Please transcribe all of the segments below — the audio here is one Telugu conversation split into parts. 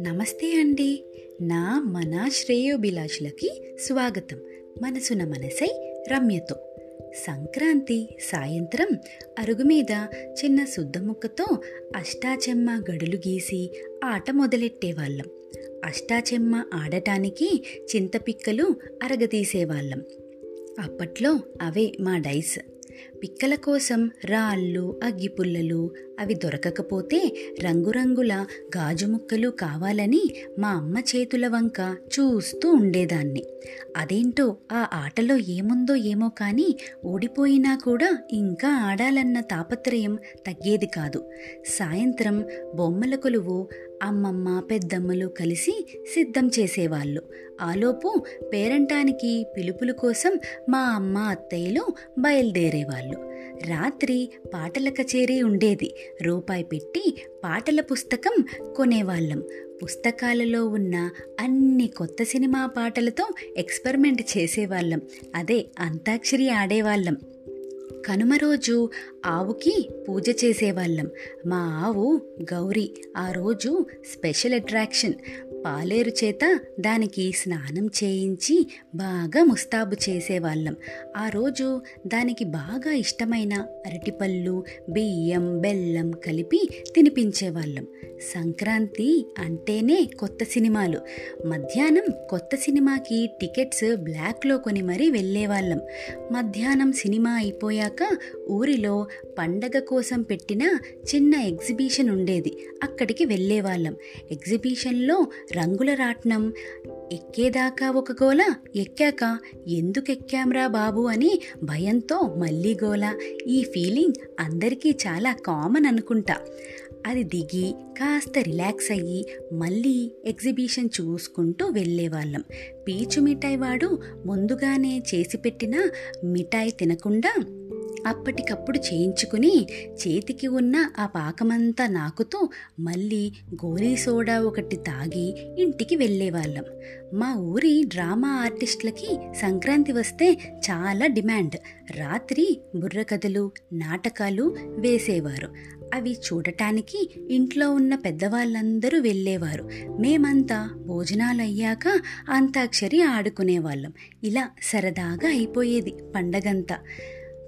నమస్తే అండి. నా మన శ్రేయోభిలాషులకి స్వాగతం. మనసున మనసై రమ్యతో. సంక్రాంతి సాయంత్రం అరుగు మీద చిన్న శుద్ధముక్కతో అష్టాచెమ్మ గడులు గీసి ఆట మొదలెట్టేవాళ్ళం అష్టాచెమ్మ ఆడటానికి చింతపిక్కలు అరగదీసేవాళ్ళం అప్పట్లో అవే మా డైస్. పిక్కల కోసం రాళ్ళు అగ్గిపుల్లలు అవి దొరకకపోతే రంగురంగుల గాజు ముక్కలు కావాలని మా అమ్మ చేతుల వంక చూస్తూ ఉండేదాన్ని. అదేంటో ఆ ఆటలో ఏముందో ఏమో కానీ ఓడిపోయినా కూడా ఇంకా ఆడాలన్న తాపత్రయం తగ్గేది కాదు. సాయంత్రం బొమ్మల కొలువు అమ్మమ్మ పెద్దమ్మలు కలిసి సిద్ధం చేసేవాళ్ళు. ఆలోపు పేరంటానికి పిలుపుల కోసం మా అమ్మ అత్తయ్యలు బయలుదేరేవాళ్ళు. రాత్రి పాటల కచేరీ ఉండేది. రూపాయి పెట్టి పాటల పుస్తకం కొనేవాళ్ళం. పుస్తకాలలో ఉన్న అన్ని కొత్త సినిమా పాటలతో ఎక్స్పెరిమెంట్ చేసేవాళ్ళం. అదే అంతాక్షరి ఆడేవాళ్ళం. కనుమ రోజు ఆవుకి పూజ చేసేవాళ్ళం. మా ఆవు గౌరీ ఆ రోజు స్పెషల్ అట్రాక్షన్. పాలేరు చేత దానికి స్నానం చేయించి బాగా ముస్తాబు చేసేవాళ్ళం. ఆ రోజు దానికి బాగా ఇష్టమైన అరటిపళ్ళు బియ్యం బెల్లం కలిపి తినిపించేవాళ్ళం. సంక్రాంతి అంటేనే కొత్త సినిమాలు. మధ్యాహ్నం కొత్త సినిమాకి టికెట్స్ బ్లాక్లో కొని మరీ వెళ్ళేవాళ్ళం. మధ్యాహ్నం సినిమా అయిపోయాక ఊరిలో పండగ కోసం పెట్టిన చిన్న ఎగ్జిబిషన్ ఉండేది. అక్కడికి వెళ్ళేవాళ్ళం. ఎగ్జిబిషన్లో రంగుల రాట్నం ఎక్కేదాకా ఒక గోల ఎక్కాక ఎందుకు ఎక్కాంరా బాబు అని భయంతో మళ్ళీ గోల. ఈ ఫీలింగ్ అందరికీ చాలా కామన్ అనుకుంటా. అది దిగి కాస్త రిలాక్స్ అయ్యి మళ్ళీ ఎగ్జిబిషన్ చూసుకుంటూ వెళ్ళేవాళ్ళం. పీచు మిఠాయి వాడు ముందుగానే చేసి పెట్టిన మిఠాయి తినకుండా అప్పటికప్పుడు చేయించుకుని చేతికి ఉన్న ఆ పాకమంతా నాకుతూ మళ్ళీ గోలీ సోడా ఒకటి తాగి ఇంటికి వెళ్ళేవాళ్ళం. మా ఊరి డ్రామా ఆర్టిస్టులకి సంక్రాంతి వస్తే చాలా డిమాండ్. రాత్రి బుర్రకథలు నాటకాలు వేసేవారు. అవి చూడటానికి ఇంట్లో ఉన్న పెద్దవాళ్ళందరూ వెళ్ళేవారు. మేమంతా భోజనాలు అయ్యాక అంతాక్షరి ఆడుకునేవాళ్ళం. ఇలా సరదాగా అయిపోయేది పండగంతా.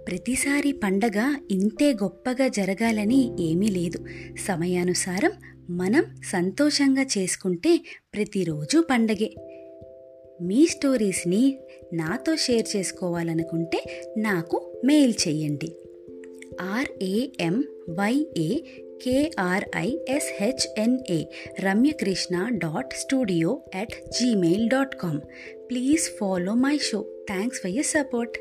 ప్రతిసారి పండగ ఇంతే గొప్పగా జరగాలని ఏమీ లేదు. సమయానుసారం మనం సంతోషంగా చేసుకుంటే ప్రతిరోజు పండగే. మీ స్టోరీస్ని నాతో షేర్ చేసుకోవాలనుకుంటే నాకు మెయిల్ చేయండి. RAM వైఏ కేఆర్ఐఎస్హెచ్ఎన్ఏ Ramyakrishna dot studio at Gmail dot com please follow my show thanks for your support